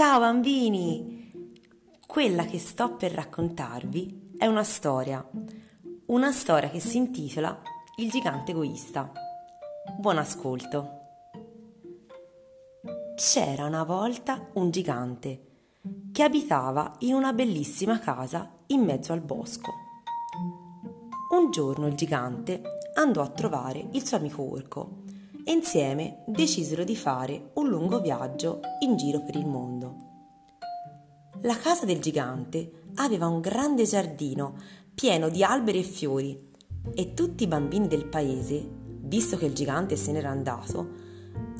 Ciao bambini! Quella che sto per raccontarvi è una storia, una storia che si intitola Il gigante egoista. Buon ascolto! C'era una volta un gigante che abitava in una bellissima casa in mezzo al bosco. Un giorno il gigante andò a trovare il suo amico orco insieme decisero di fare un lungo viaggio in giro per il mondo. La casa del gigante aveva un grande giardino pieno di alberi e fiori e tutti i bambini del paese, visto che il gigante se n'era andato,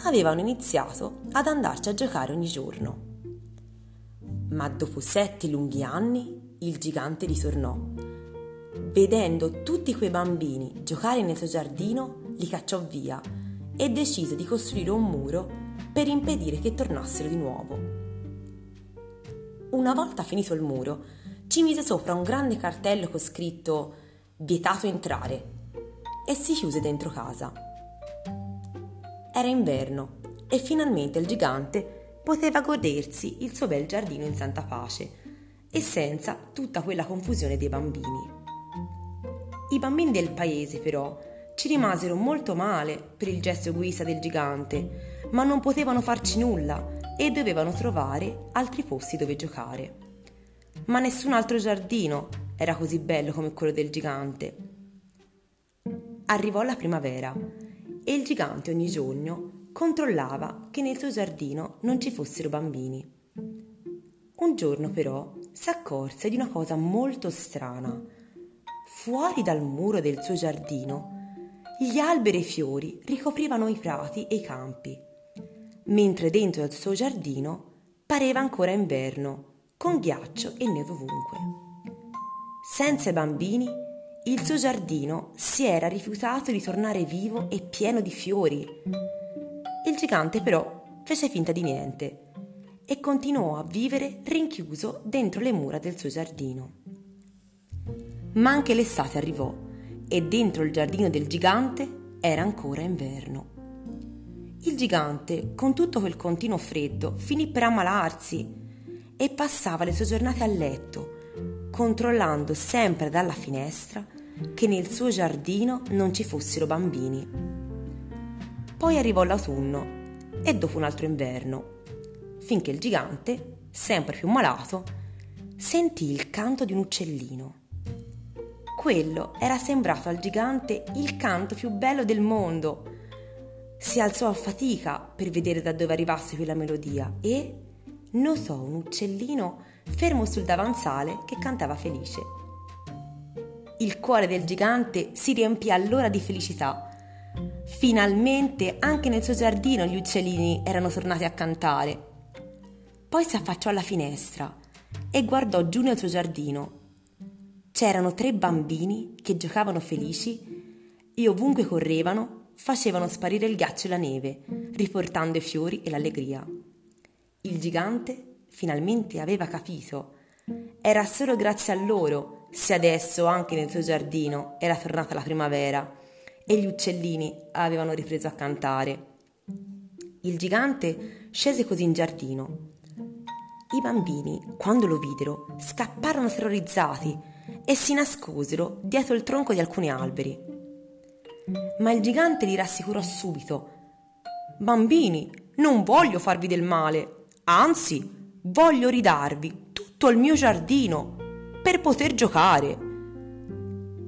avevano iniziato ad andarci a giocare ogni giorno. Ma dopo sette lunghi anni il gigante ritornò. Vedendo tutti quei bambini giocare nel suo giardino, li cacciò via e decise di costruire un muro per impedire che tornassero di nuovo. Una volta finito il muro, ci mise sopra un grande cartello con scritto Vietato entrare e si chiuse dentro casa. Era inverno e finalmente il gigante poteva godersi il suo bel giardino in santa pace e senza tutta quella confusione dei bambini. I bambini del paese però ci rimasero molto male per il gesto egoista del gigante, ma non potevano farci nulla e dovevano trovare altri posti dove giocare. Ma nessun altro giardino era così bello come quello del gigante. Arrivò la primavera e il gigante ogni giorno controllava che nel suo giardino non ci fossero bambini. Un giorno però si accorse di una cosa molto strana. Fuori dal muro del suo giardino gli alberi e i fiori ricoprivano i prati e i campi, mentre dentro il suo giardino pareva ancora inverno, con ghiaccio e neve ovunque. Senza i bambini, il suo giardino si era rifiutato di tornare vivo e pieno di fiori. Il gigante però fece finta di niente e continuò a vivere rinchiuso dentro le mura del suo giardino. Ma anche l'estate arrivò e dentro il giardino del gigante era ancora inverno. Il gigante, con tutto quel continuo freddo, finì per ammalarsi e passava le sue giornate a letto, controllando sempre dalla finestra che nel suo giardino non ci fossero bambini. Poi arrivò l'autunno e dopo un altro inverno, finché il gigante, sempre più malato, sentì il canto di un uccellino. Quello era sembrato al gigante il canto più bello del mondo. Si alzò a fatica per vedere da dove arrivasse quella melodia e notò un uccellino fermo sul davanzale che cantava felice. Il cuore del gigante si riempì allora di felicità. Finalmente anche nel suo giardino gli uccellini erano tornati a cantare. Poi si affacciò alla finestra e guardò giù nel suo giardino C'erano tre bambini che giocavano felici e ovunque correvano facevano sparire il ghiaccio e la neve, riportando i fiori e l'allegria. Il gigante finalmente aveva capito. Era solo grazie a loro se adesso anche nel suo giardino era tornata la primavera e gli uccellini avevano ripreso a cantare. Il gigante scese così in giardino. I bambini, quando lo videro, scapparono terrorizzati e si nascosero dietro il tronco di alcuni alberi. Ma il gigante li rassicurò subito. Bambini, non voglio farvi del male, anzi, voglio ridarvi tutto il mio giardino per poter giocare.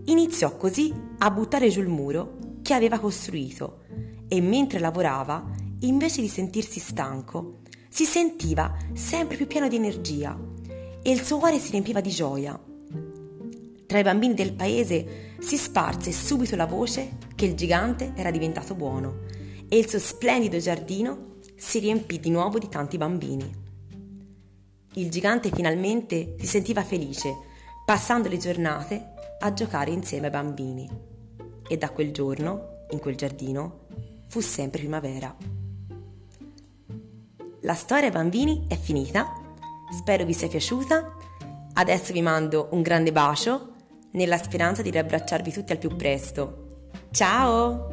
Iniziò così a buttare giù il muro che aveva costruito e mentre lavorava, invece di sentirsi stanco, si sentiva sempre più pieno di energia e il suo cuore si riempiva di gioia tra i bambini del paese si sparse subito la voce che il gigante era diventato buono e il suo splendido giardino si riempì di nuovo di tanti bambini. Il gigante finalmente si sentiva felice, passando le giornate a giocare insieme ai bambini. E da quel giorno, in quel giardino, fu sempre primavera. La storia bambini è finita. Spero vi sia piaciuta. Adesso vi mando un grande bacio nella speranza di riabbracciarvi tutti al più presto. Ciao!